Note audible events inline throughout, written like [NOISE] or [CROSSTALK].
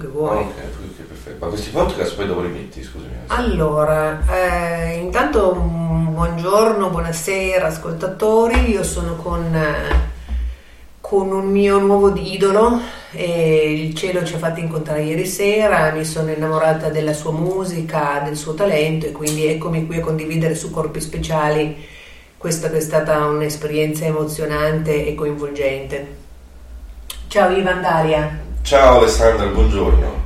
che vuoi. Ok, ok, perfetto. Ma questi podcast poi dove li metti, scusami? Allora, eh, intanto un buongiorno, buonasera ascoltatori, io sono con, eh, con un mio nuovo idolo, e il cielo ci ha fatti incontrare ieri sera, mi sono innamorata della sua musica, del suo talento e quindi eccomi qui a condividere su Corpi Speciali questa che è stata un'esperienza emozionante e coinvolgente. Ciao Ivan Daria. Ciao Alessandra, buongiorno.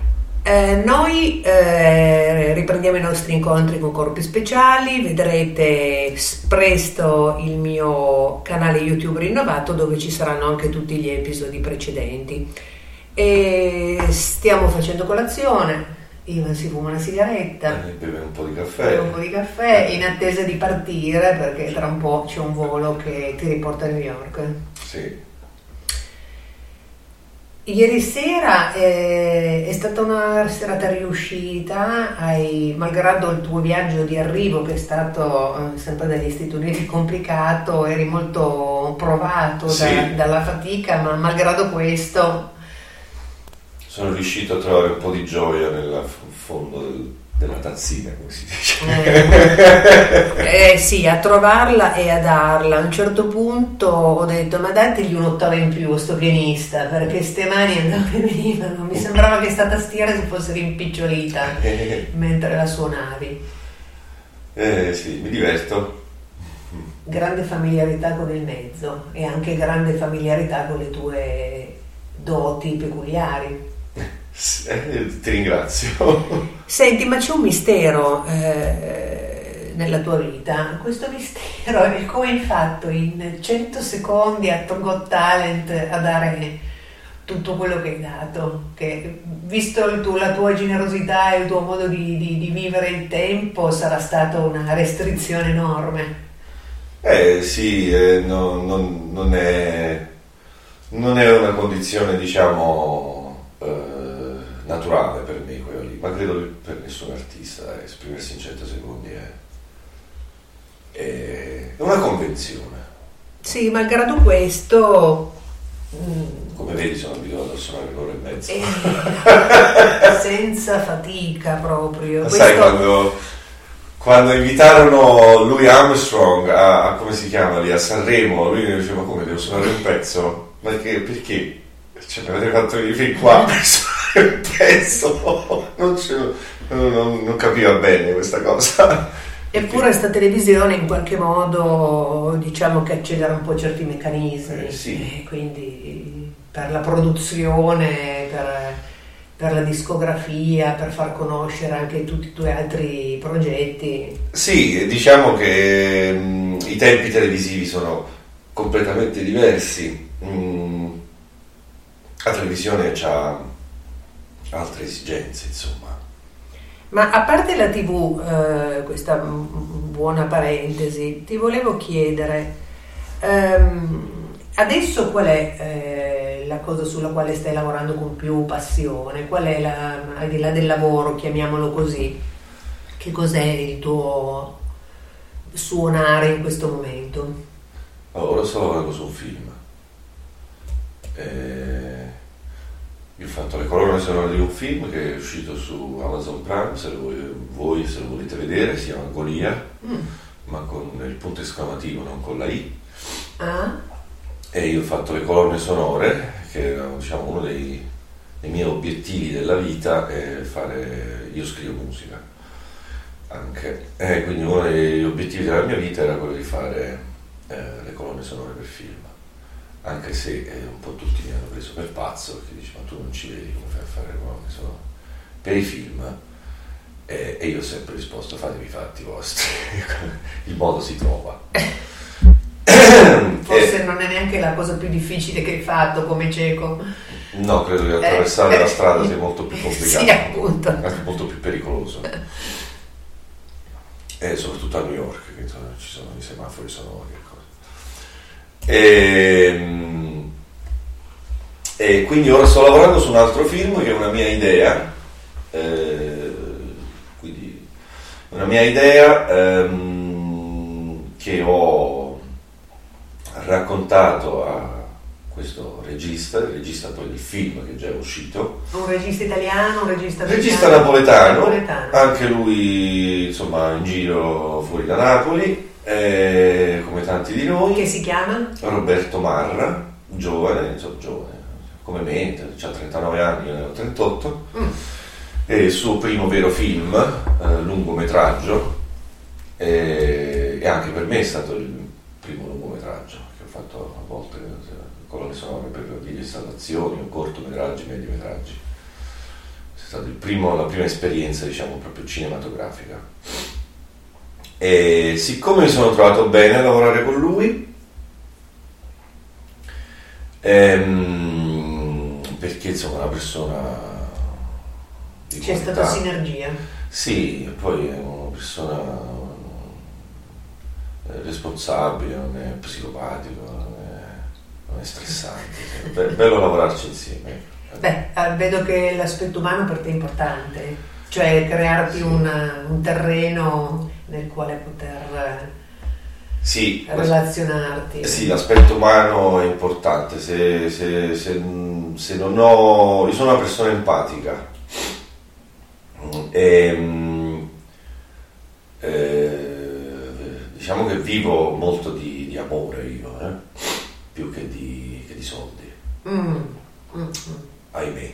Eh, noi eh, riprendiamo i nostri incontri con corpi speciali, vedrete presto il mio canale YouTube rinnovato dove ci saranno anche tutti gli episodi precedenti. E stiamo facendo colazione, Ivan si fuma una sigaretta, Eh, beve un po' di caffè. un po' di caffè in attesa di partire perché tra un po' c'è un volo che ti riporta a New York. Sì. Ieri sera eh, è stata una serata riuscita, hai- malgrado il tuo viaggio di arrivo che è stato eh, sempre dagli Stati Uniti complicato, eri molto provato da- Sì. dalla fatica, ma malgrado questo Sono riuscito a trovare un po' di gioia nel fondo del- della tazzina, come si dice. eh, eh, sì, a trovarla e a darla. A un certo punto ho detto ma dategli un'ottava in più a sto pianista perché ste mani andavano e venivano, mi sembrava che sta tastiera si fosse rimpicciolita [LAUGHS] mentre la suonavi. Eh sì, mi diverto. grande familiarità con il mezzo e anche grande familiarità con le tue doti peculiari. Eh, [LAUGHS] ti ringrazio. Senti, ma c'è un mistero eh, nella tua vita. Questo mistero è come hai fatto in 100 secondi a Got Talent a dare tutto quello che hai dato. Che, visto tuo- la tua generosità e il tuo modo di, di- di vivere il tempo, sarà stata una restrizione enorme. Eh sì, eh, no- non, non è, non è una condizione, diciamo, eh, naturale per me quello lì, ma credo che per nessun artista esprimersi in 100 secondi è, è una convenzione. Sì, malgrado questo. mm, Come vedi sono abituato a suonare l'ora e mezza. Eh, [LAUGHS] senza fatica proprio. Ma Questo- sai quando, quando invitarono lui Armstrong a, a- come si chiama lì a Sanremo, lui mi diceva come devo suonare un pezzo? Ma che, perché? Cioè, mi avete fatto venire fin qua [LAUGHS] un pezzo? Non, non- non- capiva bene questa cosa. Eppure sta televisione in qualche modo diciamo che accelera un po' certi meccanismi, Eh, sì. E quindi per la produzione, per, per la discografia, per far conoscere anche tutti i tuoi altri progetti. Sì, diciamo che mm, i tempi televisivi sono completamente diversi. Mm, la televisione ha altre esigenze, insomma. Ma a parte la TV, eh, questa buona parentesi, ti volevo chiedere, ehm, adesso qual è eh, la cosa sulla quale stai lavorando con più passione? Qual è la, al di là del lavoro, chiamiamolo così, che cos'è il tuo suonare in questo momento? Ora sto lavorando su un film. Eh, io ho fatto le colonne sonore di un film che è uscito su Amazon Prime, se lo voi, voi se lo volete vedere, si chiama Golia, Mm. ma con il punto esclamativo, non con la I. Ah? E io ho fatto le colonne sonore, che era diciamo, uno dei, dei miei obiettivi della vita, è fare... io scrivo musica anche, e quindi uno degli obiettivi della mia vita era quello di fare eh, le colonne sonore per film, anche se eh, un po' tutti mi hanno preso per pazzo, perché dici ma tu non ci vedi come fai a fare colonne sonore per i film, e, e io ho sempre risposto fatevi i fatti vostri, [LAUGHS] il modo si trova. [COUGHS] Forse E- non è neanche la cosa più difficile che hai fatto come cieco. No, credo che attraversare Eh, la eh, strada sia molto più complicato. Sì, appunto. Anche molto più pericoloso. [LAUGHS] E soprattutto a New York, che ci sono i semafori sonori e cose. E, quindi ora sto lavorando su un altro film che è una mia idea. eh, quindi una mia idea ehm, che ho raccontato a questo regista, il regista poi del film che già è uscito. Un regista italiano, un regista Regista napoletano, napoletano. anche lui insomma in giro fuori da Napoli, eh, come tanti di noi. Che si chiama? Roberto Marra, giovane, insomma giovane, come me, ha 39 anni, io ne ho 38. Mm. È il suo primo vero film, eh, lungometraggio, e, e anche per me è stato il primo lungometraggio che ho fatto a volte colonne sonore per di installazioni o cortometraggi, mediometraggi. È stata primo, la prima esperienza, diciamo, proprio cinematografica. E siccome mi sono trovato bene a lavorare con lui, ehm, perché insomma una persona di C'è stata sinergia. Sì, poi è una persona eh, responsabile, non è psicopatico, non è stressante, [LAUGHS] è bello lavorarci insieme. Beh, ah, vedo che l'aspetto umano per te è importante, cioè crearti sì. una, un terreno nel quale poter sì, relazionarti. Sì, l'aspetto umano è importante, se, se, se, se, non ho... Io sono una persona empatica e, ehm, eh, diciamo che vivo molto di, di amore io, eh? più che di, che di soldi. Mm. Mm. Ahimè.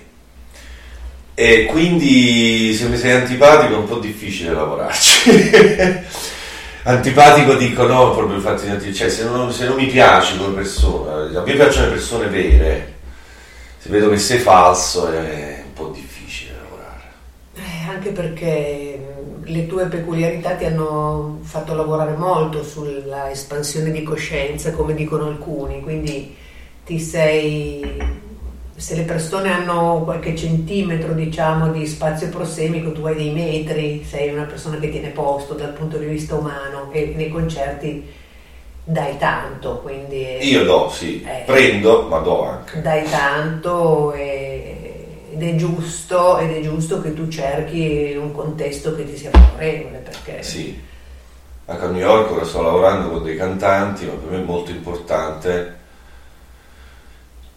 E quindi se mi sei antipatico è un po' difficile lavorarci. [LAUGHS] antipatico dico no, proprio infatti, cioè, se, non, se non mi piaci come persona, a me piacciono le persone vere, se vedo che sei falso è un po' difficile lavorare. Eh, anche perché le tue peculiarità ti hanno fatto lavorare molto sulla espansione di coscienza, come dicono alcuni, quindi ti sei se le persone hanno qualche centimetro diciamo di spazio prosemico tu hai dei metri sei una persona che tiene posto dal punto di vista umano e nei concerti dai tanto quindi io do sì. Eh, prendo ma do anche. Dai tanto e ed è giusto, ed è giusto che tu cerchi un contesto che ti sia favorevole perché... Sì, anche a New York ora sto lavorando con dei cantanti, ma per me è molto importante,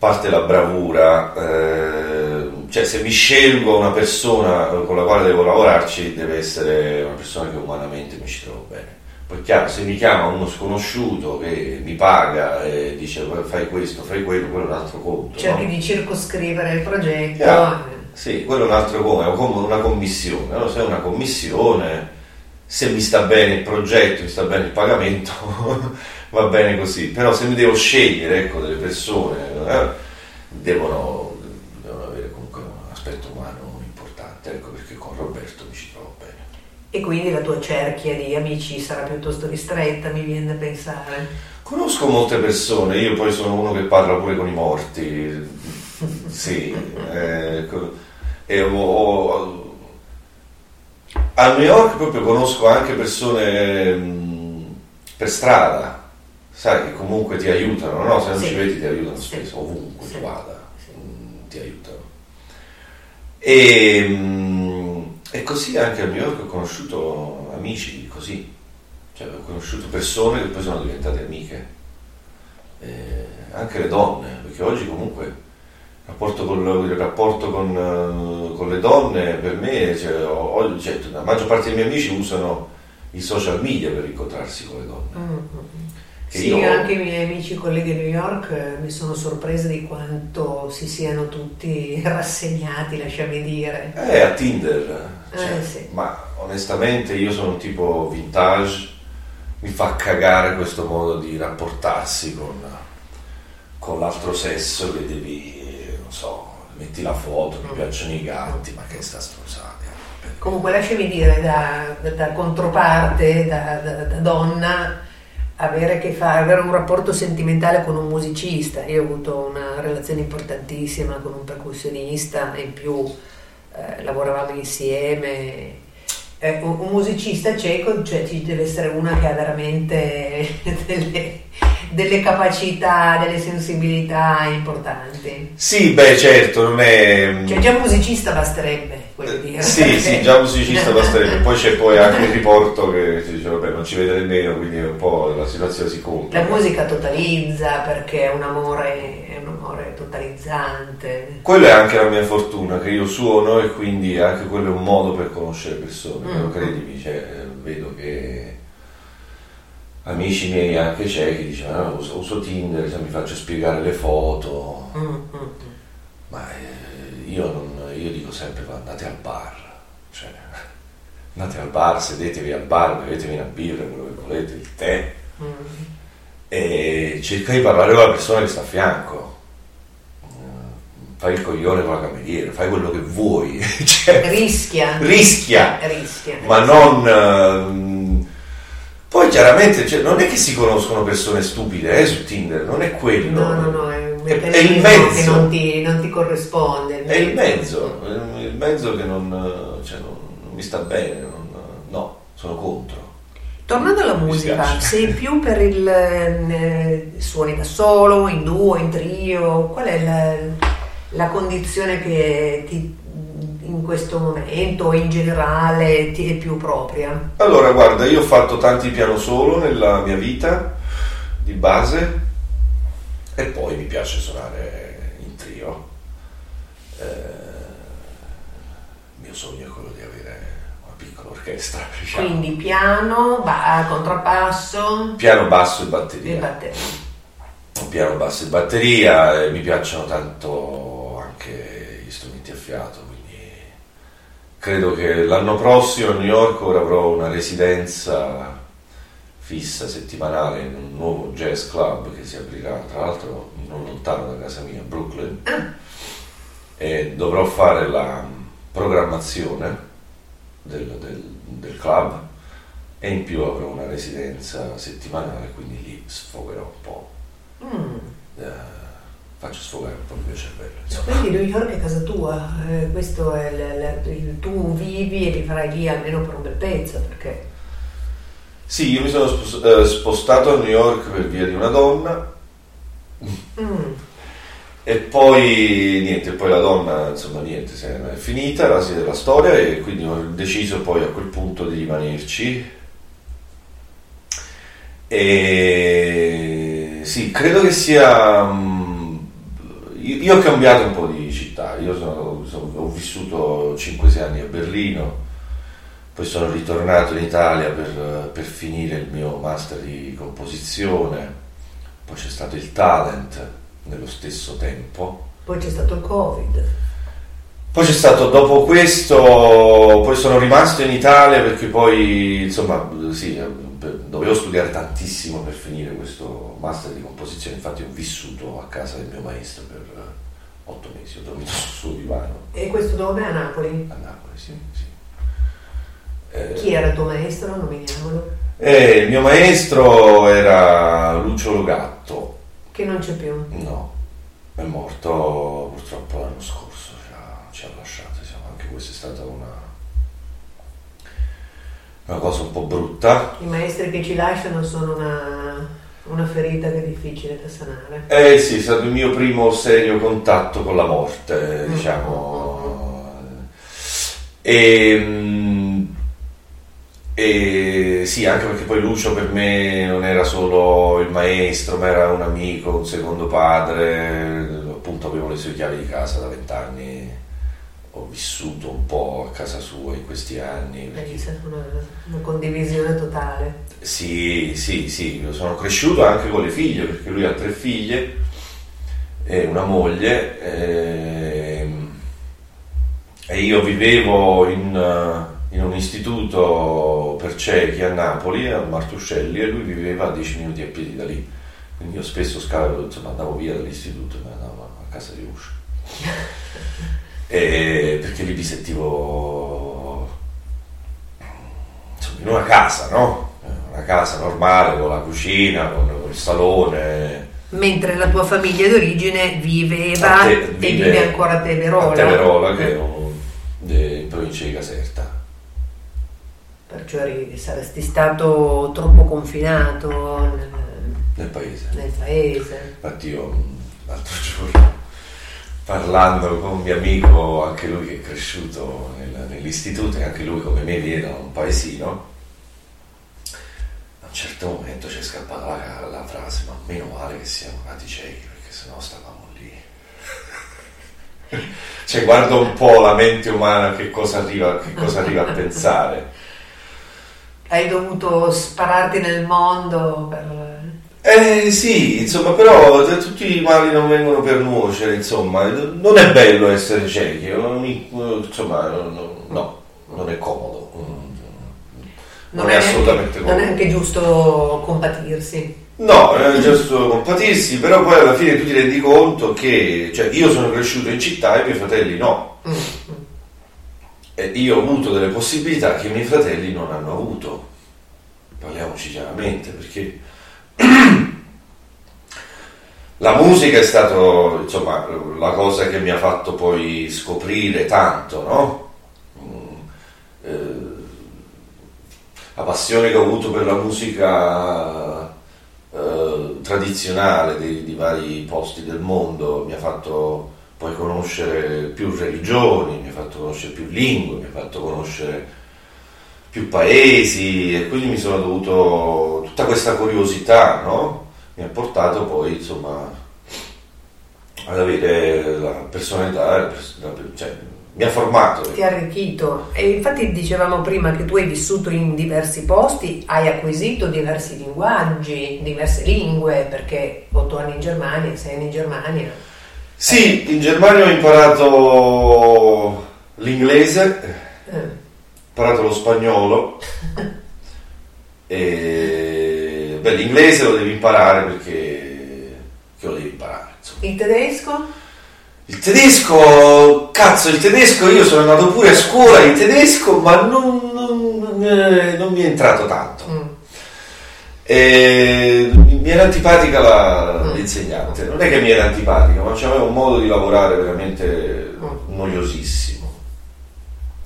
parte la bravura, eh, cioè se mi scelgo una persona con la quale devo lavorarci deve essere una persona che umanamente mi ci trovo bene. Poi chiaro, se mi chiama uno sconosciuto che mi paga e dice fai questo, fai quello, quello è un altro conto. Cerchi no? di circoscrivere il progetto. Chiaro. Sì, quello è un altro conto, è come una commissione. No? Se è una commissione, se mi sta bene il progetto, mi sta bene il pagamento, [LAUGHS] va bene così. Però se mi devo scegliere ecco, delle persone, eh, devono, devono avere comunque un aspetto umano importante, ecco perché con Roberto mi ci trovo bene. E quindi la tua cerchia di amici sarà piuttosto ristretta, mi viene da pensare. Conosco molte persone, io poi sono uno che parla pure con i morti, sì, [LAUGHS] eh, e ho, ho, a New York proprio conosco anche persone mh, per strada, sai, che comunque ti aiutano, no? Se non sì. ci vedi ti aiutano spesso, ovunque sì. tu vada, mh, ti aiutano. E, mh, e così anche a New York ho conosciuto amici così, cioè ho conosciuto persone che poi sono diventate amiche, eh, anche le donne, perché oggi comunque il rapporto con, il rapporto con, uh, con le donne per me, cioè, oggi, cioè, la maggior parte dei miei amici usano i social media per incontrarsi con le donne. Mm-hmm. Sì, io... anche i miei amici colleghi a New York eh, mi sono sorpresa di quanto si siano tutti [LAUGHS] rassegnati, lasciami dire. Eh, a Tinder. Cioè, eh, sì. Ma onestamente io sono un tipo vintage, mi fa cagare questo modo di rapportarsi con, con l'altro sesso che devi, non so, metti la foto, mi mm. piacciono i gatti, ma che sta stronzata. Comunque lasciami dire da, da, da controparte, da, da donna, avere, che fa, avere un rapporto sentimentale con un musicista. Io ho avuto una relazione importantissima con un percussionista, in più eh, lavoravamo insieme. Eh, un, un, musicista cieco, cioè ci deve essere una che ha veramente [LAUGHS] delle, delle capacità, delle sensibilità importanti. Sì, beh, certo, non è. Cioè, già musicista basterebbe. Dire, sì, sì, già [LAUGHS] musicista basterebbe. Poi c'è poi anche il riporto che si dice, vabbè, non ci vede nemmeno, quindi un po' la situazione si conta. La musica totalizza perché è un amore, è un, totalizzante. Quella è anche la mia fortuna, che io suono e quindi anche quello è un modo per conoscere persone, Mm. credimi, cioè, vedo che amici miei anche ciechi dicevano "Ah, uso, uso Tinder, mi faccio spiegare le foto, Mm, mm, mm. ma eh, io, non- io dico sempre "Va, andate al bar, cioè, [LAUGHS] andate al bar, sedetevi al bar, bevetevi una birra, quello che volete, il tè, Mm. e cerca di parlare con la persona che sta a fianco. Mm, Fai il coglione con la cameriera, fai quello che vuoi, [LAUGHS] cioè, Rischia. rischia, Rischia. ma non... Poi chiaramente cioè, non è che si conoscono persone stupide eh, su Tinder, non è quello. No, no, no, è È- è il mezzo. che non ti, non ti corrisponde. È il mezzo, il mezzo che non, cioè, non- non mi sta bene, non- no, sono contro. Tornando alla musica, sei più per il eh, suoni da solo, in duo, in trio? Qual è la, la condizione che ti, in questo momento o in generale ti è più propria? Allora, guarda, io ho fatto tanti piano solo nella mia vita di base e poi mi piace suonare in trio. Eh, il mio sogno è quello di avere una piccola orchestra, [LAUGHS] diciamo. Quindi piano, ba- contrappasso Piano, basso e e batteria. batteria. Piano, basso e batteria, mi piacciono tanto anche gli strumenti a fiato, credo che l'anno prossimo a New York ora avrò una residenza fissa settimanale in un nuovo jazz club che si aprirà tra l'altro non lontano da casa mia, a Brooklyn, e dovrò fare la programmazione del, del- del club e in più avrò una residenza settimanale, quindi lì sfogherò un po', mm. eh, faccio sfogare un po' il mio cervello. insomma. Quindi New York è casa tua, eh, questo è il, il- il- tu vivi e vivrai lì almeno per un bel pezzo perché Sì, io mi sono eh, spostato a New York per via di una donna Mm, e poi niente, poi la donna insomma niente, è finita la, la storia e quindi ho deciso poi a quel punto di rimanerci e sì, credo che sia mm, io, io ho cambiato un po' di città, io sono- sono- ho vissuto 5-6 anni a Berlino poi sono ritornato in Italia per, per finire il mio master di composizione, poi c'è stato il talent nello stesso tempo. poi c'è stato il covid. Poi c'è stato dopo questo, poi sono rimasto in Italia perché poi insomma sì, dovevo studiare tantissimo per finire questo master di composizione, infatti ho vissuto a casa del mio maestro per eh, otto mesi, ho dormito [LAUGHS] sul suo divano E questo dove? A Napoli? a Napoli, sì, sì. Eh, Chi era il tuo maestro? Nominiamolo. Eh, il mio maestro era Lucio Logatto, Che non c'è più. no, è morto purtroppo l'anno scorso, ci ha, ci ha lasciato, insomma, anche questa è stata una, una cosa un po' brutta. I maestri che ci lasciano sono una, una ferita che è difficile da sanare. Eh sì, è stato il mio primo serio contatto con la morte, Mm. diciamo. E, mm, e sì, anche perché poi Lucio per me non era solo il maestro, ma era un amico, un secondo padre, appunto avevo le sue chiavi di casa da vent'anni, ho vissuto un po' a casa sua in questi anni. È stata una, una condivisione totale. sì, sì, sì, io sono cresciuto anche con le figlie, perché lui ha tre figlie e una moglie ehm, e io vivevo in, in un istituto per ciechi a Napoli, a Martuscelli, e lui viveva a 10 minuti a piedi da lì. Quindi io spesso scavo, insomma, andavo via dall'istituto e andavo a casa di Lucio. [LAUGHS] E perché lì mi sentivo insomma, in una casa, no? Una casa normale con la cucina, con, con il salone. Mentre la tua famiglia d'origine viveva Te- e vive ancora a Teverola. A Teverola, che è un, de- in provincia di Caserta. Perciò saresti stato troppo confinato nel, Nel paese. nel paese. Infatti io l'altro giorno parlando con un mio amico, anche lui che è cresciuto nel- nell'istituto e anche lui come me viene da un paesino, a un certo momento ci è scappata la, la frase, ma meno male che siamo nati ciechi perché sennò stavamo lì. [LAUGHS] cioè guardo un po' la mente umana che cosa arriva, che cosa arriva a pensare. Hai dovuto spararti nel mondo per... Eh sì, insomma, però tutti i mali non vengono per nuocere, insomma, non è bello essere ciechi, insomma, no, non è comodo. Non, non è, è, assolutamente comodo. Non è anche giusto compatirsi. No, non è giusto compatirsi, però poi alla fine tu ti rendi conto che cioè, io sono cresciuto in città e i miei fratelli no. Mm. E io ho avuto delle possibilità che i miei fratelli non hanno avuto. Parliamoci chiaramente, perché la musica è stata insomma, la cosa che mi ha fatto poi scoprire tanto, no? Mm, eh, la passione che ho avuto per la musica eh, tradizionale di, di, vari posti del mondo mi ha fatto poi conoscere più religioni, mi ha fatto conoscere più lingue, mi ha fatto conoscere più paesi e quindi mi sono dovuto tutta questa curiosità no? mi ha portato poi insomma ad avere la personalità cioè, mi ha formato. Ti ha arricchito e infatti dicevamo prima che tu hai vissuto in diversi posti, hai acquisito diversi linguaggi, diverse lingue, perché otto anni in Germania, sei anni in Germania. Sì, in Germania ho imparato l'inglese, eh. Imparato lo spagnolo [LAUGHS] e beh, l'inglese lo devi imparare perché lo devi imparare. Insomma. Il tedesco? Il tedesco, cazzo, il tedesco, io sono andato pure a scuola in tedesco, ma non, non, eh, non mi è entrato tanto. Mm. E, mi era antipatica la, mm. l'insegnante, non è che mi era antipatica, ma c'aveva un modo di lavorare veramente mm. noiosissimo.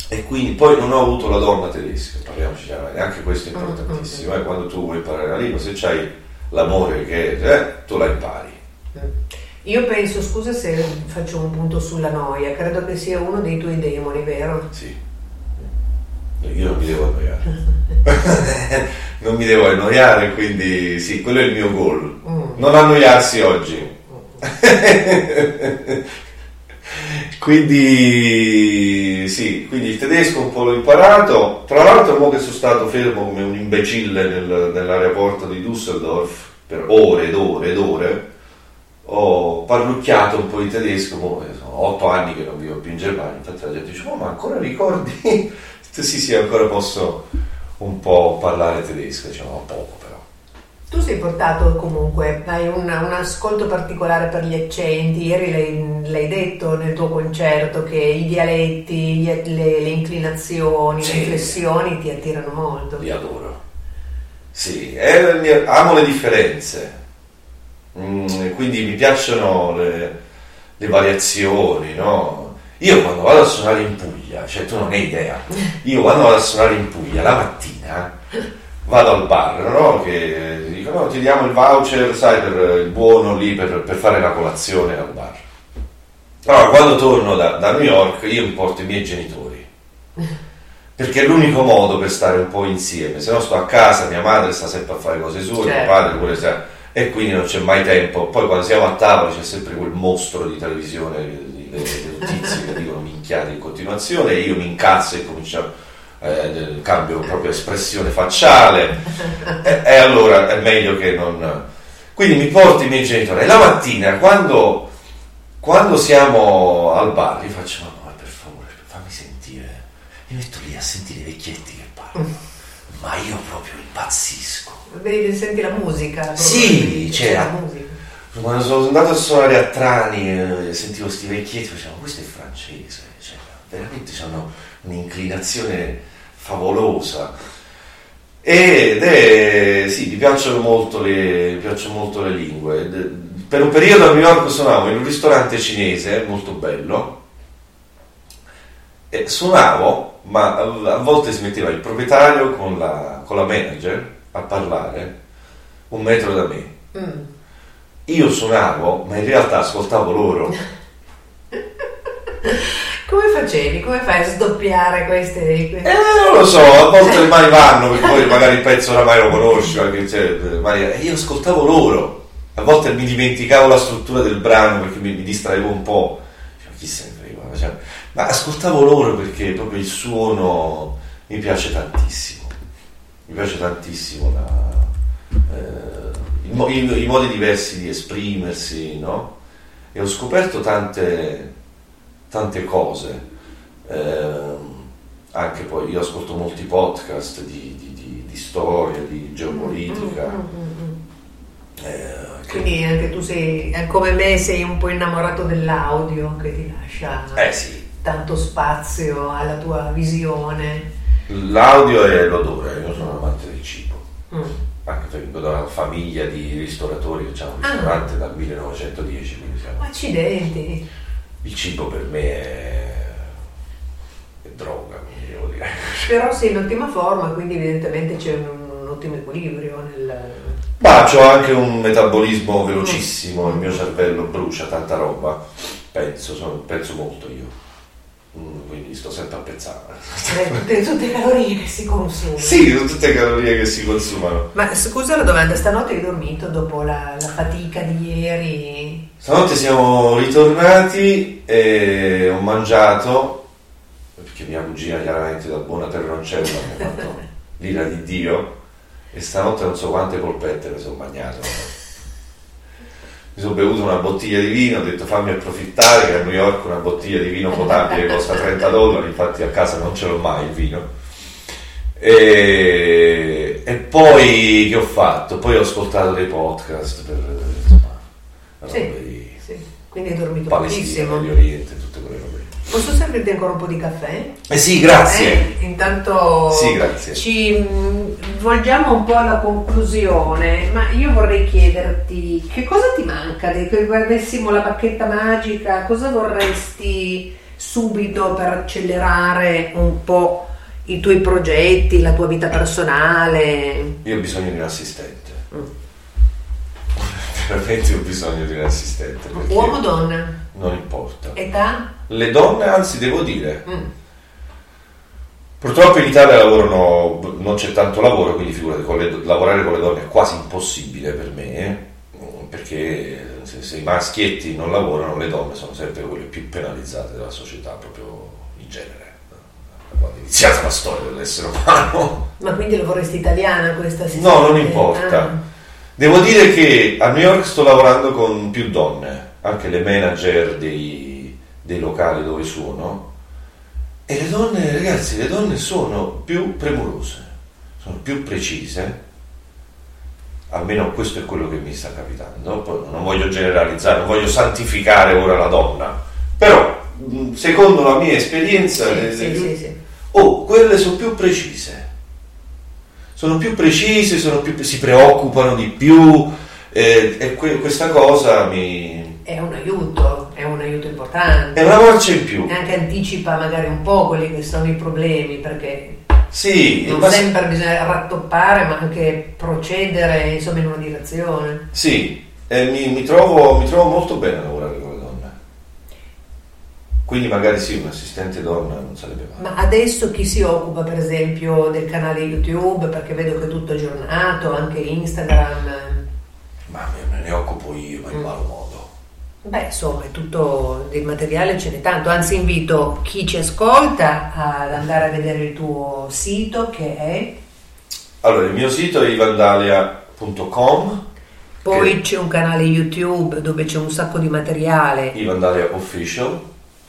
E quindi poi non ho avuto la donna tedesca, parliamoci chiaramente, anche questo è mm, importantissimo. Mm, eh, quando tu vuoi imparare la lingua, se hai l'amore che eh, tu la impari. Io penso, scusa se faccio un punto sulla noia, credo che sia uno dei tuoi demoni, vero? Sì. Io non mi devo annoiare. [LAUGHS] non mi devo annoiare, quindi sì, quello è il mio goal. Mm. Non annoiarsi oggi. [LAUGHS] quindi sì, quindi il tedesco un po' l'ho imparato. Tra l'altro, mo che sono stato fermo come un imbecille nel, nell'aeroporto di Düsseldorf per ore ed ore ed ore ho parrucchiato un po' di tedesco, boh, sono otto anni che non vivo più in Germania, infatti la gente dice, oh, ma ancora ricordi? [LAUGHS] sì, sì, ancora posso un po' parlare tedesco, diciamo, poco. Tu sei portato comunque, hai un, un ascolto particolare per gli accenti, ieri l'hai, l'hai, detto nel tuo concerto che i dialetti, le, le, inclinazioni, sì. le inflessioni ti attirano molto. Li adoro. Sì, è, amo le differenze Mm, quindi mi piacciono le, le variazioni, no? Io quando vado a suonare in Puglia, cioè tu non hai idea, io quando vado a suonare in Puglia la mattina vado al bar, no? Che dicono no, ti diamo il voucher, sai, per il buono lì per, per fare la colazione al bar. Allora, quando torno da, da New York io mi porto i miei genitori [LAUGHS] perché è l'unico modo per stare un po' insieme. Se no sto a casa, mia madre sta sempre a fare cose sue, certo. mio padre pure sta e quindi non c'è mai tempo. Poi quando siamo a tavola c'è sempre quel mostro di televisione, le, notizie che dicono minchiate in continuazione e io mi incazzo e comincio eh, cambio proprio espressione facciale e, e, allora è meglio che non... Quindi mi porto i miei genitori e la mattina quando, quando siamo al bar gli faccio ma per favore fammi sentire, mi metto lì a sentire i vecchietti che parlano, ma io proprio impazzisco Vedi, senti la musica. Sì, c'era. La musica. Quando sono andato a suonare a Trani eh, sentivo questi vecchietti, facevo, questo è francese, cioè, veramente hanno un'inclinazione favolosa. Ed è, sì, mi piacciono molto le, mi piacciono molto le lingue. Per un periodo a New York suonavo in un ristorante cinese molto bello e suonavo, ma a volte si metteva il proprietario con la, con la manager a parlare un metro da me. Mm. Io suonavo, ma in realtà ascoltavo loro. [LAUGHS] Come facevi? Come fai a sdoppiare queste... Eh, non lo so, a volte [LAUGHS] le vanno, perché poi magari il pezzo oramai lo conosci, anche, cioè, e io ascoltavo loro. A volte mi dimenticavo la struttura del brano perché mi, mi distraevo un po'. Cioè, chi se ne cioè, ma ascoltavo loro perché proprio il suono mi piace tantissimo, mi piace tantissimo la, eh, i, i, i, modi diversi di esprimersi, no? E ho scoperto tante, tante cose. Eh, anche poi io ascolto molti podcast di, di, di, di storia, di geopolitica. Mm, mm, mm, eh, Quindi anche tu sei, come me, sei un po' innamorato dell'audio che ti lascia eh sì. tanto spazio alla tua visione. L'audio è l'odore, io sono amante del cibo. Mm. Anche perché vengo da una famiglia di ristoratori che hanno un ah. ristorante ah. dal 1910. Siamo... Accidenti! Il cibo per me è, è droga, devo dire. Però sei in ottima forma, quindi evidentemente c'è un, un ottimo equilibrio nel ma ho anche un metabolismo velocissimo, il mio cervello brucia tanta roba, penso, sono, penso molto io, quindi sto sempre a pensare. Eh, tutte, tutte le calorie che si consumano. Sì, tutte le calorie che si consumano. Ma scusa la domanda, stanotte hai dormito dopo la, la fatica di ieri? Stanotte siamo ritornati e ho mangiato, perché mia cugina chiaramente da buona terroncella mi ha fatto [LAUGHS] l'ira di Dio e stanotte non so quante polpette mi sono bagnato. Mi sono bevuto una bottiglia di vino, ho detto fammi approfittare che a New York una bottiglia di vino potabile costa 30 dollari, infatti a casa non ce l'ho mai il vino. E, e poi che ho fatto? Poi ho ascoltato dei podcast per insomma, sì, di, sì. quindi hai dormito pochissimo. Medio Oriente, tutte quelle. Posso servirti ancora un po' di caffè? Eh sì, grazie. Eh, intanto sì, grazie. ci mm, volgiamo un po' alla conclusione, ma io vorrei chiederti che cosa ti manca? Che guardessimo la bacchetta magica, cosa vorresti subito per accelerare un po' i tuoi progetti, la tua vita personale? Io ho bisogno di un assistente. Mm. [LAUGHS] Veramente ho bisogno di un assistente. Uomo o donna? Non importa. Età? le donne, anzi devo dire, mm. purtroppo in Italia lavorano, non c'è tanto lavoro, quindi figurati, con le, lavorare con le donne è quasi impossibile per me, perché se, se, i maschietti non lavorano, le donne sono sempre quelle più penalizzate della società, proprio in genere. Quando è iniziata la storia dell'essere umano. Ma quindi la vorresti italiana questa No, non importa. Ah. Devo dire che a New York sto lavorando con più donne, anche le manager dei dei locali dove suono. E le donne, ragazzi, le donne sono più premurose, sono più precise, almeno questo è quello che mi sta capitando, poi non voglio generalizzare, non voglio santificare ora la donna, però secondo la mia esperienza, sì, le, sì, sì, sì. oh, quelle sono più precise, sono più precise, sono più, si preoccupano di più eh, e que- questa cosa mi... È un aiuto è un aiuto importante. È una voce in più. E anche anticipa magari un po' quelli che sono i problemi, perché sì, non ma... sempre bisogna rattoppare, ma anche procedere insomma, in una direzione. Sì, eh, mi, mi, trovo, mi, trovo, molto bene a lavorare con le donne. Quindi magari sì, un assistente donna non sarebbe male. Ma adesso chi si occupa per esempio del canale YouTube? Perché vedo che è tutto aggiornato, anche Instagram. Ma me ne occupo io, ma in mm. malo modo. Beh, insomma, è tutto del materiale ce n'è tanto, anzi invito chi ci ascolta ad andare a vedere il tuo sito che è... Allora, il mio sito è ivandalia.com Poi che... c'è un canale YouTube dove c'è un sacco di materiale. Ivandalia Official.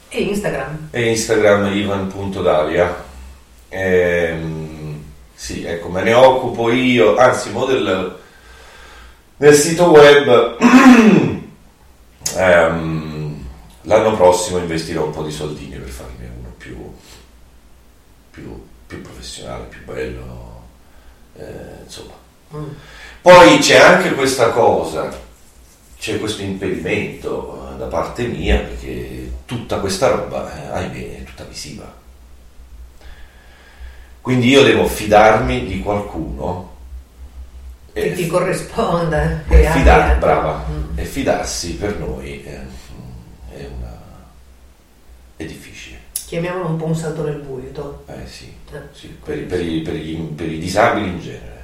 E Instagram. E Instagram ivan.dalia. Ehm, sì, ecco, me ne occupo io, anzi, del, del sito web... [CLEARS THROAT] ehm, l'anno prossimo investirò un po' di soldini per farmi uno più, più, più professionale, più bello, eh, insomma. Mm. Poi c'è anche questa cosa, c'è questo impedimento eh, da parte mia perché tutta questa roba, eh, ahimè, è tutta visiva. Quindi io devo fidarmi di qualcuno che ti corrisponda. E, fidar, brava, mm. e fidarsi per noi è, è, una, è, difficile. Chiamiamolo un po' un salto nel buio. Eh sì, eh, sì per, per, i, per, i, per, i, disabili in genere.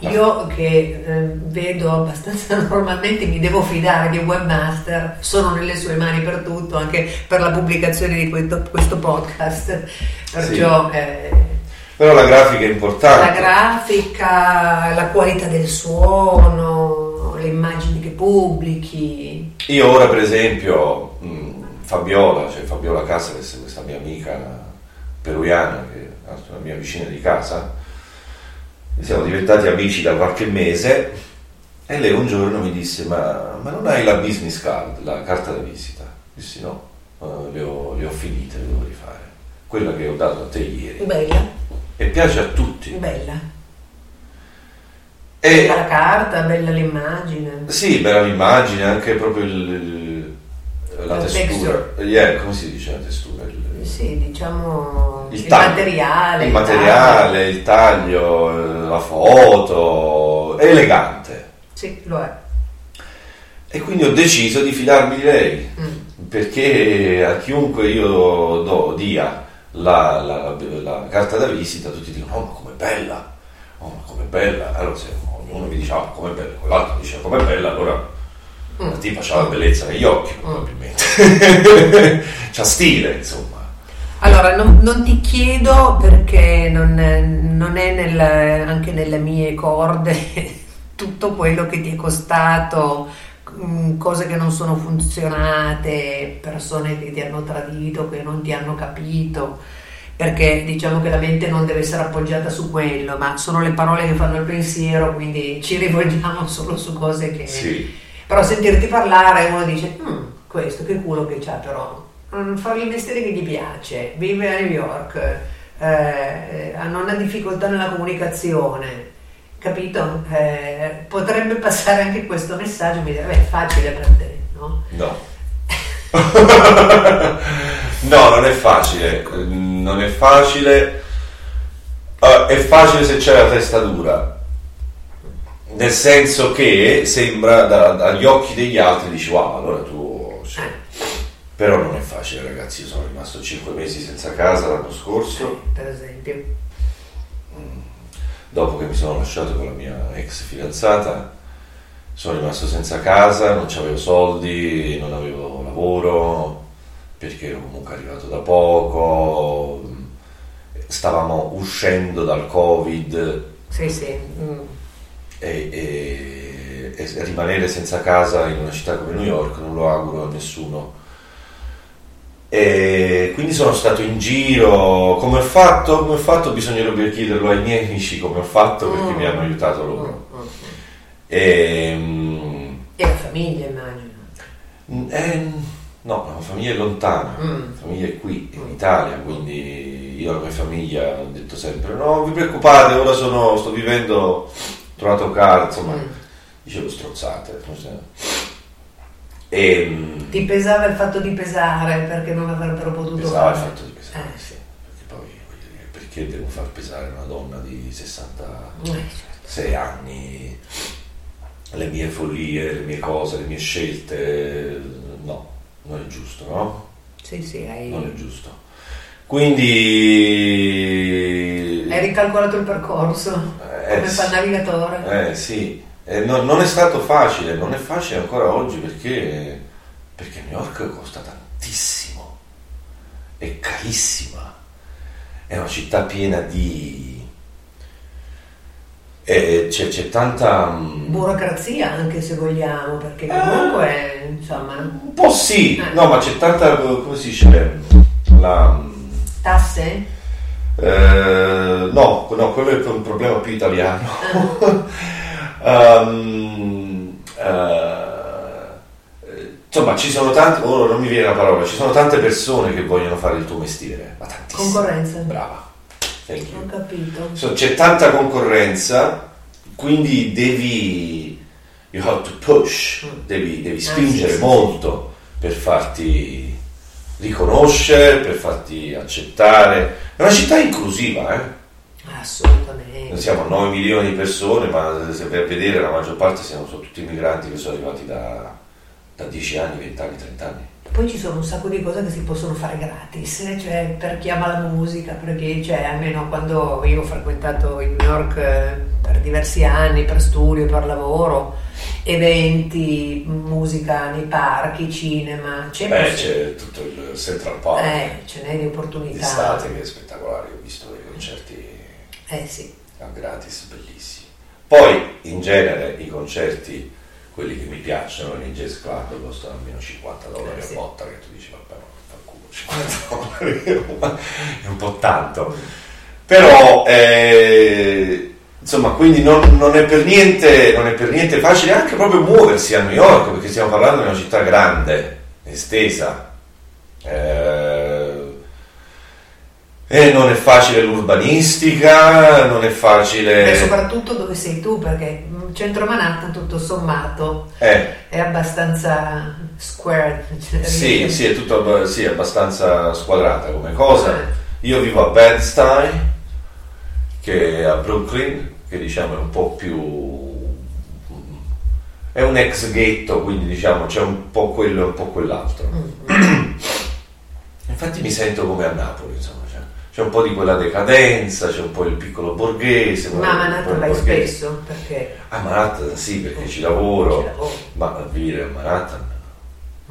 Io che eh, vedo abbastanza [LAUGHS] normalmente mi devo fidare di un webmaster, sono nelle sue mani per tutto, anche per la pubblicazione di questo, questo podcast. Perciò sì. eh, però la grafica è importante. La grafica, la qualità del suono, le immagini che pubblichi. Io ora per esempio mh, Fabiola, cioè Fabiola Casares, questa mia amica peruviana che è una mia vicina di casa, siamo diventati amici da qualche mese e lei un giorno mi disse ma, ma non hai la business card, la carta da visita? Dissi no, uh, le, ho, le ho finite, le devo rifare. Quella che ho dato a te ieri. Bella. E piace a tutti. Bella. E, bella la carta, bella l'immagine. Sì, bella l'immagine, anche proprio il, il, la, la testura. Yeah, come si dice la testura? Il, sì, diciamo il, il materiale. Il, materiale, taglio. il taglio, la foto, è elegante. Sì, lo è. E quindi ho deciso di fidarmi di lei, mm. perché a chiunque io do, dia la, la, la, carta da visita, tutti dicono, oh ma com'è bella, oh ma com'è bella, allora se ognuno mi dice, oh com'è bella, quell'altro dice, com'è bella, allora mm. la tipa ha la bellezza negli occhi, mm. probabilmente, [LAUGHS] c'ha stile, insomma. Allora, non, non, ti chiedo perché non, non è nel, anche nelle mie corde [LAUGHS] tutto quello che ti è costato, mm, cose che non sono funzionate, persone che ti hanno tradito, che non ti hanno capito, perché diciamo che la mente non deve essere appoggiata su quello, ma sono le parole che fanno il pensiero, quindi ci rivolgiamo [LAUGHS] solo su cose che... Sì. Però sentirti parlare uno dice, mm, questo che culo che c'ha però fare il mestiere che gli piace, vive a New York, eh, non ha difficoltà nella comunicazione, capito? Eh, potrebbe passare anche questo messaggio e mi dire, beh, è facile per te, no? No. [LAUGHS] no, non è facile, non è facile, uh, è facile se c'è la testa dura, nel senso che sembra da, dagli occhi degli altri dici wow, allora tu... Cioè, però non è facile ragazzi, io sono rimasto 5 mesi senza casa l'anno scorso. Per esempio. Mm. Dopo che mi sono lasciato con la mia ex fidanzata, sono rimasto senza casa, non avevo soldi, non avevo lavoro, perché ero comunque arrivato da poco, stavamo uscendo dal Covid. Sì, sì. Mm. E, e, e rimanere senza casa in una città come New York non lo auguro a nessuno e quindi sono stato in giro, come ho fatto? Come ho fatto? Bisognerebbe chiederlo ai miei amici come ho fatto perché mm. mi hanno aiutato loro. Mm. E, mm, e, la famiglia immagino? Eh, no, la famiglia è lontana, mm. la famiglia è qui in Italia, quindi io alla mia famiglia ho detto sempre no, non vi preoccupate, ora sono, sto vivendo, ho trovato casa, insomma, mm. dicevo strozzate. E, ehm, Ti pesava il fatto di pesare perché non avrebbero potuto pesava fare. il fatto di pesare, eh, sì. Perché poi perché devo far pesare una donna di 66 eh, certo. anni le mie follie, le mie cose, le mie scelte? No, non è giusto, no? Sì, sì, hai... Non è giusto. Quindi... Hai ricalcolato il percorso eh, come fa il navigatore. Eh sì, eh, no, non è stato facile, non è facile ancora oggi perché, perché New York costa tantissimo, è carissima, è una città piena di... Eh, c'è, c'è, tanta... Mm, Burocrazia anche se vogliamo, perché comunque eh, insomma... Un po' sì, eh. no ma c'è tanta, come si dice, la... Tasse? Eh, no, no, quello è un problema più italiano. [LAUGHS] Ah. Um, uh, insomma, ci sono tante, ora non mi viene la parola, ci sono tante persone che vogliono fare il tuo mestiere, ma tantissime. Concorrenza. Brava. Ho capito. So, c'è tanta concorrenza, quindi devi, you have to push, mm. devi, devi spingere ah, sì, molto sì. per farti riconoscere, per farti accettare. È una città inclusiva, eh? Assolutamente. Noi siamo 9 milioni di persone, ma se a vedere la maggior parte siamo tutti immigranti che sono arrivati da, da 10 anni, 20 anni, 30 anni. Poi ci sono un sacco di cose che si possono fare gratis, cioè per chi ama la musica, perché cioè, almeno quando io ho frequentato il New York per diversi anni per studio, per lavoro, eventi, musica nei parchi, cinema. C'è, Beh, c'è tutto il Central Park. Eh, ce n'è di opportunità. D'estate che è spettacolare, ho visto dei concerti eh, sì. gratis, bellissimi. Poi in genere i concerti, quelli che mi piacciono nei jazz club, costano almeno 50 dollari eh, a botta, che tu dici vabbè ma fa culo 50 [LAUGHS] dollari, è un po' tanto. Però eh, insomma quindi non, non, è niente, non, è per niente, facile anche proprio muoversi a New York perché stiamo parlando di una città grande, estesa. Eh, e non è facile l'urbanistica, non è facile... E soprattutto dove sei tu, perché centro Manhattan tutto sommato eh. è abbastanza squared. Cioè sì, sì, è tutto sì, abbastanza squadrata come cosa. Eh. Io vivo a Bed-Stuy, che è a Brooklyn, che diciamo è un po' più è un ex ghetto quindi diciamo c'è un po' quello e un po' quell'altro mm. [COUGHS] infatti mi sento come a Napoli insomma c'è, c'è, un po' di quella decadenza c'è un po' il piccolo borghese ma a Manhattan vai spesso? Perché? A Manhattan sì perché ci lavoro, ci lavoro. ma a vivere a Manhattan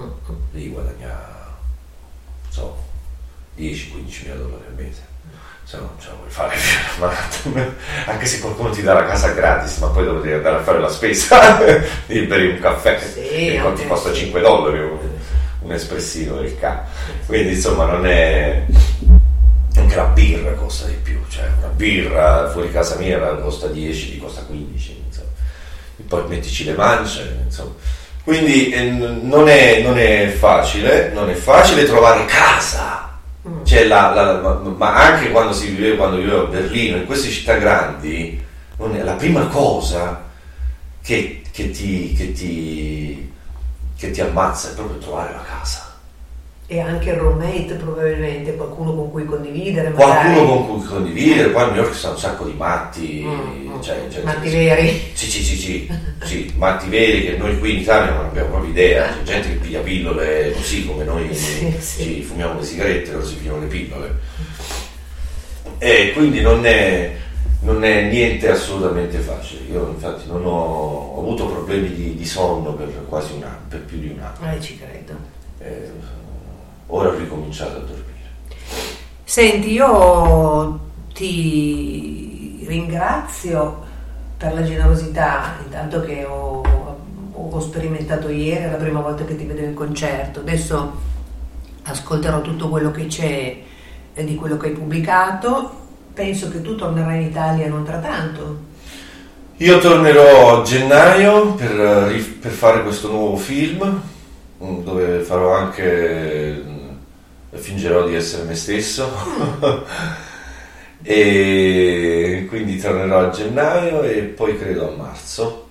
mm. lì guadagna so 10-15 mila dollari al mese. Se no ce la vuoi fare Manhattan. [LAUGHS] Anche se qualcuno ti dà la casa gratis ma poi devi andare a fare la spesa [LAUGHS] bere un caffè sì, che ti costa 5 dollari un, un espressino del ca. Quindi insomma non è anche la birra costa di più cioè una birra fuori casa mia costa 10 ti costa 15 insomma. e poi mettici le mance insomma quindi eh, non, è, non è facile non è facile trovare casa Mm. Cioè la, la, ma anche quando si viveva, quando vivevo a Berlino, in queste città grandi, la prima cosa che, che, ti, che, ti, che ti ammazza è proprio trovare la casa e anche il roommate probabilmente, qualcuno con cui condividere. Magari. Qualcuno con cui condividere, poi a New York ci sono un sacco di matti, mm, mm. cioè, cioè, matti cioè, veri. Sì, sì, sì, sì, sì, matti veri che noi qui in Italia non abbiamo proprio idea, c'è gente che piglia pillole così come noi sì, sì. fumiamo le sigarette, loro si pigliano le pillole. E quindi non è, non è niente assolutamente facile. Io infatti non ho, ho avuto problemi di, di, sonno per quasi un anno, per più di un anno. Eh, ci credo. Eh, ora ho ricominciato a dormire. Senti, io ti ringrazio per la generosità, intanto che ho, ho sperimentato ieri, è la prima volta che ti vedo in concerto, adesso ascolterò tutto quello che c'è di quello che hai pubblicato, penso che tu tornerai in Italia non tra tanto. Io tornerò a gennaio per, per fare questo nuovo film, dove farò anche fingerò di essere me stesso [LAUGHS] e quindi tornerò a gennaio e poi credo a marzo.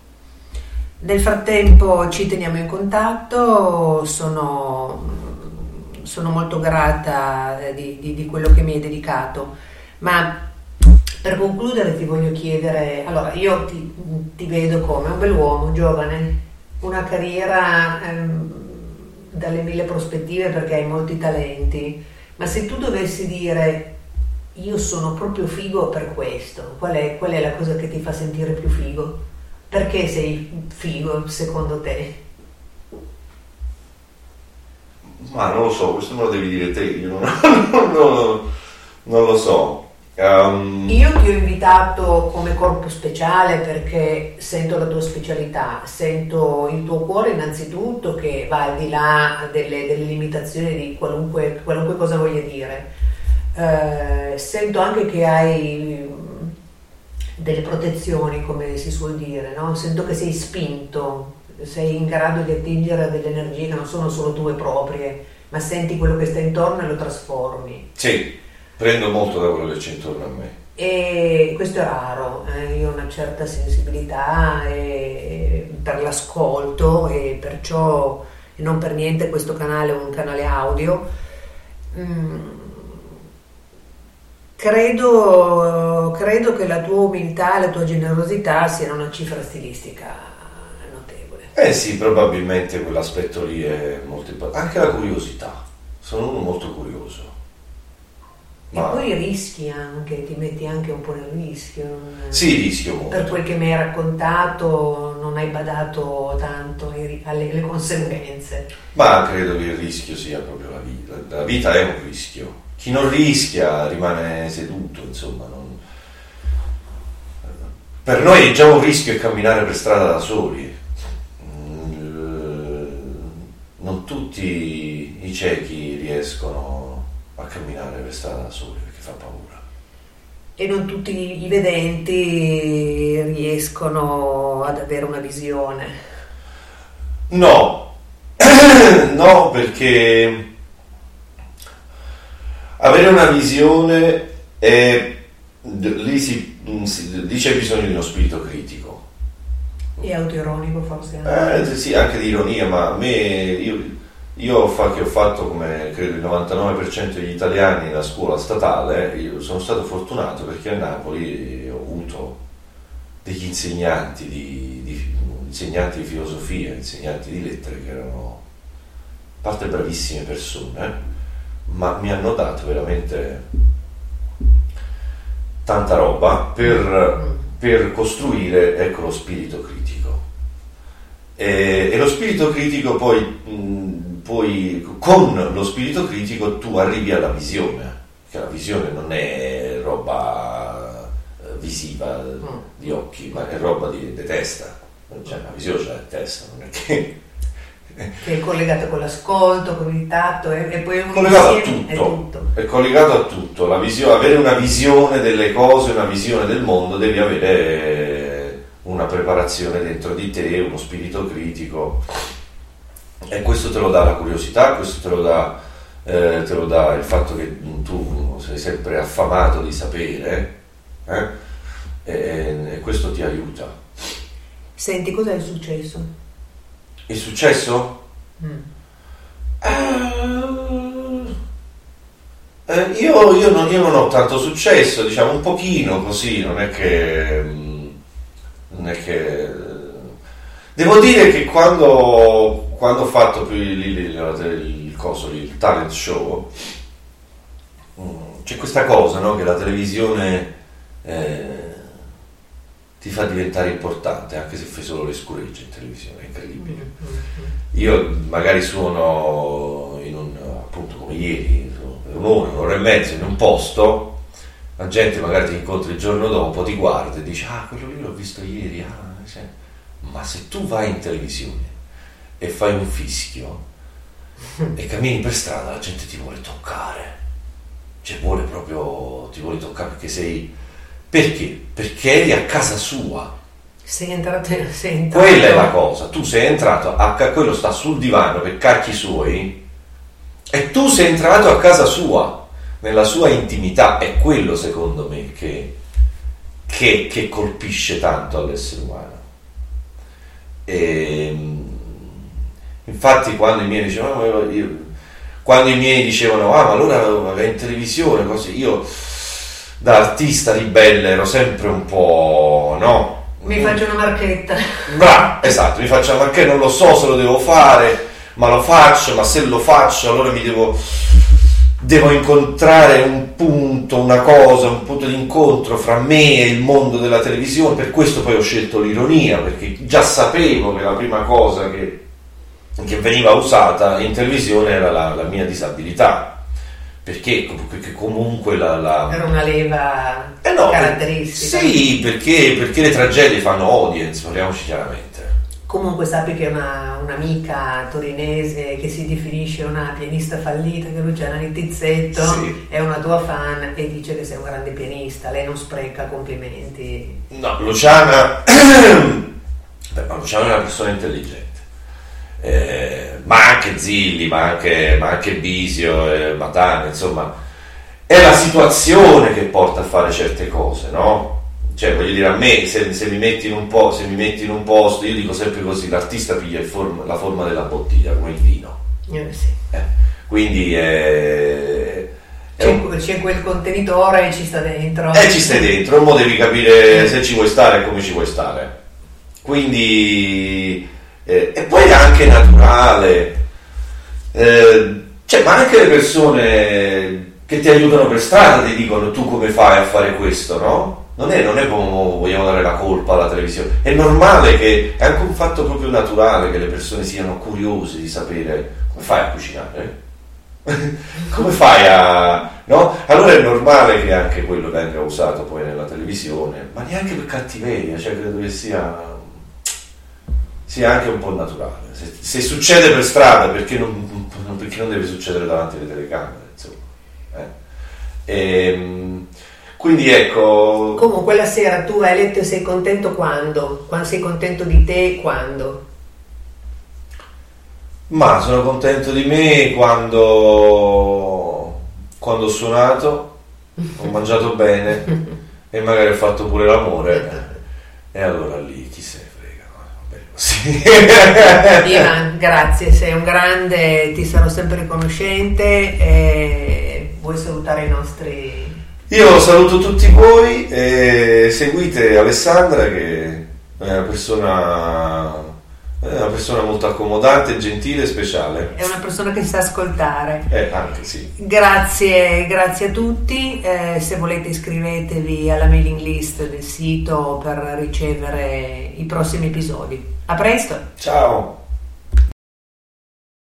Nel frattempo ci teniamo in contatto, sono, sono molto grata di, di, di, quello che mi hai dedicato, ma per concludere ti voglio chiedere, allora io ti, ti vedo come un bell'uomo, giovane, una carriera... Ehm, dalle mille prospettive perché hai molti talenti, ma se tu dovessi dire io sono proprio figo per questo, qual è, qual è la cosa che ti fa sentire più figo? Perché sei figo secondo te? Ma non lo so, questo me lo devi dire te, io non, [LAUGHS] non, non, non lo so. Um... Io ti ho invitato come corpo speciale perché sento la tua specialità, sento il tuo cuore innanzitutto che va al di là delle, delle limitazioni di qualunque, qualunque, cosa voglia dire. Eh, sento anche che hai delle protezioni, come si suol dire, no? sento che sei spinto, sei in grado di attingere delle energie che non sono solo tue proprie, ma senti quello che sta intorno e lo trasformi. Sì Prendo molto da quello che c'è intorno a me. E questo è raro, eh? io ho una certa sensibilità e, per l'ascolto e perciò non per niente questo canale è un canale audio. Mm. Credo, credo, che la tua umiltà e la tua generosità siano una cifra stilistica notevole. Eh sì, probabilmente quell'aspetto lì è molto importante. Anche la curiosità. Sono uno molto curioso Ma poi rischi anche, ti metti anche un po' nel rischio. Non... Sì, rischio molto. Per quel che mi hai raccontato non hai badato tanto alle, conseguenze. Ma credo che il rischio sia proprio la vita. La vita è un rischio. Chi non rischia rimane seduto, insomma. Non... Per noi è già un rischio camminare per strada da soli. Mm, non tutti i ciechi riescono a camminare per strada da soli perché fa paura. E non tutti i vedenti riescono ad avere una visione? No, [CLEARS THROAT] no perché avere una visione è, lì, si, lì c'è bisogno di uno spirito critico. E autoironico forse? Eh, sì, anche di ironia, ma a me io io fa, che ho fatto come credo il 99% degli italiani la scuola statale, sono stato fortunato perché a Napoli ho avuto degli insegnanti di, di, insegnanti di filosofia, insegnanti di lettere che erano a parte bravissime persone, ma mi hanno dato veramente tanta roba per, per costruire ecco, lo spirito critico. E, e lo spirito critico poi mh, poi con lo spirito critico tu arrivi alla visione, che la visione non è roba eh, visiva mm. di occhi, ma è roba di, di testa, cioè la visione c'è la testa, non è che... che è collegato con l'ascolto, con il tatto e, e poi un collegato a tutto, è tutto, è collegato a tutto, la visione, avere una visione delle cose, una visione del mondo, devi avere una preparazione dentro di te, uno spirito critico e questo te lo dà la curiosità, questo te lo dà, eh, te lo dà il fatto che tu sei sempre affamato di sapere eh? e, e, questo ti aiuta. Senti, cos'è il successo? Il successo? Mm. Eh, io, io, non, io, non, ho tanto successo, diciamo un pochino così, non è che... Mm, non è che Devo dire che quando quando ho fatto il, il, il, il, coso, il talent show, mm, c'è questa cosa no? che la televisione eh, ti fa diventare importante, anche se fai solo le scuregge in televisione, è incredibile. Io magari suono in un, appunto come ieri, per un'ora, un'ora e mezza in un posto, la gente magari ti incontra il giorno dopo, ti guarda e dice, ah, quello lì l'ho visto ieri, ah, cioè. ma se tu vai in televisione e fai un fischio e cammini per strada, la gente ti vuole toccare. Cioè vuole proprio, ti vuole toccare perché sei... Perché? Perché eri a casa sua. Sei entrato, sei entrato. Quella è la cosa, tu sei entrato, a, quello sta sul divano per cacchi suoi e tu sei entrato a casa sua, nella sua intimità. È quello secondo me che, che, che colpisce tanto all'essere umano. E, ehm, Infatti quando i miei dicevano, io, quando i miei dicevano, ah ma allora in televisione, così, io da artista ribelle ero sempre un po', no? Mi faccio una marchetta. Bravo, esatto, mi faccio una marchetta, non lo so se lo devo fare, ma lo faccio, ma se lo faccio allora mi devo, devo incontrare un punto, una cosa, un punto di incontro fra me e il mondo della televisione, per questo poi ho scelto l'ironia, perché già sapevo che la prima cosa che che veniva usata in televisione era la, la mia disabilità perché, comunque la, la... era una leva eh no, caratteristica. sì perché, perché, le tragedie fanno audience parliamoci chiaramente. Comunque sappi che una, un'amica torinese che si definisce una pianista fallita che Luciana Littizzetto sì. è una tua fan e dice che sei un grande pianista. Lei non spreca complimenti. No Luciana [CLEARS THROAT] Beh, ma Luciana è una persona intelligente eh, ma anche Zilli, ma anche, ma anche Bisio, eh, Matane, insomma, è la situazione che porta a fare certe cose, no? Cioè, voglio dire, a me, se, se, mi metti in un po', se mi metti in un posto, io dico sempre così, l'artista piglia form, la forma della bottiglia, come il vino. Eh, sì. eh, quindi è... C'è, un... c'è, quel contenitore e ci sta dentro. E ci stai dentro, mo devi capire se ci vuoi stare e come ci vuoi stare. Quindi eh, e poi è anche naturale. Eh, cioè, ma anche le persone che ti aiutano per strada, ti dicono tu come fai a fare questo, no? Non è, non è come vogliamo dare la colpa alla televisione, è normale che, è anche un fatto proprio naturale che le persone siano curiose di sapere come fai a cucinare. [LAUGHS] come fai a... No? Allora è normale che anche quello venga usato poi nella televisione, ma neanche per cattiveria, cioè credo che sia, sia anche un po' naturale. Se, se succede per strada, perché non, perché non, deve succedere davanti alle telecamere? Insomma. Eh? E, ehm, quindi ecco... Comunque la sera tu hai letto e sei contento quando? Quando sei contento di te quando? Ma sono contento di me quando, quando ho suonato, ho mangiato bene [LAUGHS] e magari ho fatto pure l'amore. [LAUGHS] E allora lì chi se ne frega, no? Ivan, grazie, sei un grande, ti sarò sempre riconoscente. E vuoi salutare i nostri io saluto tutti voi e seguite Alessandra che è una persona, è una persona molto accomodante, gentile e speciale. È una persona che sa ascoltare. Eh, anche sì. Grazie, grazie a tutti. Eh, se volete iscrivetevi alla mailing list del sito per ricevere i prossimi episodi. A presto. Ciao.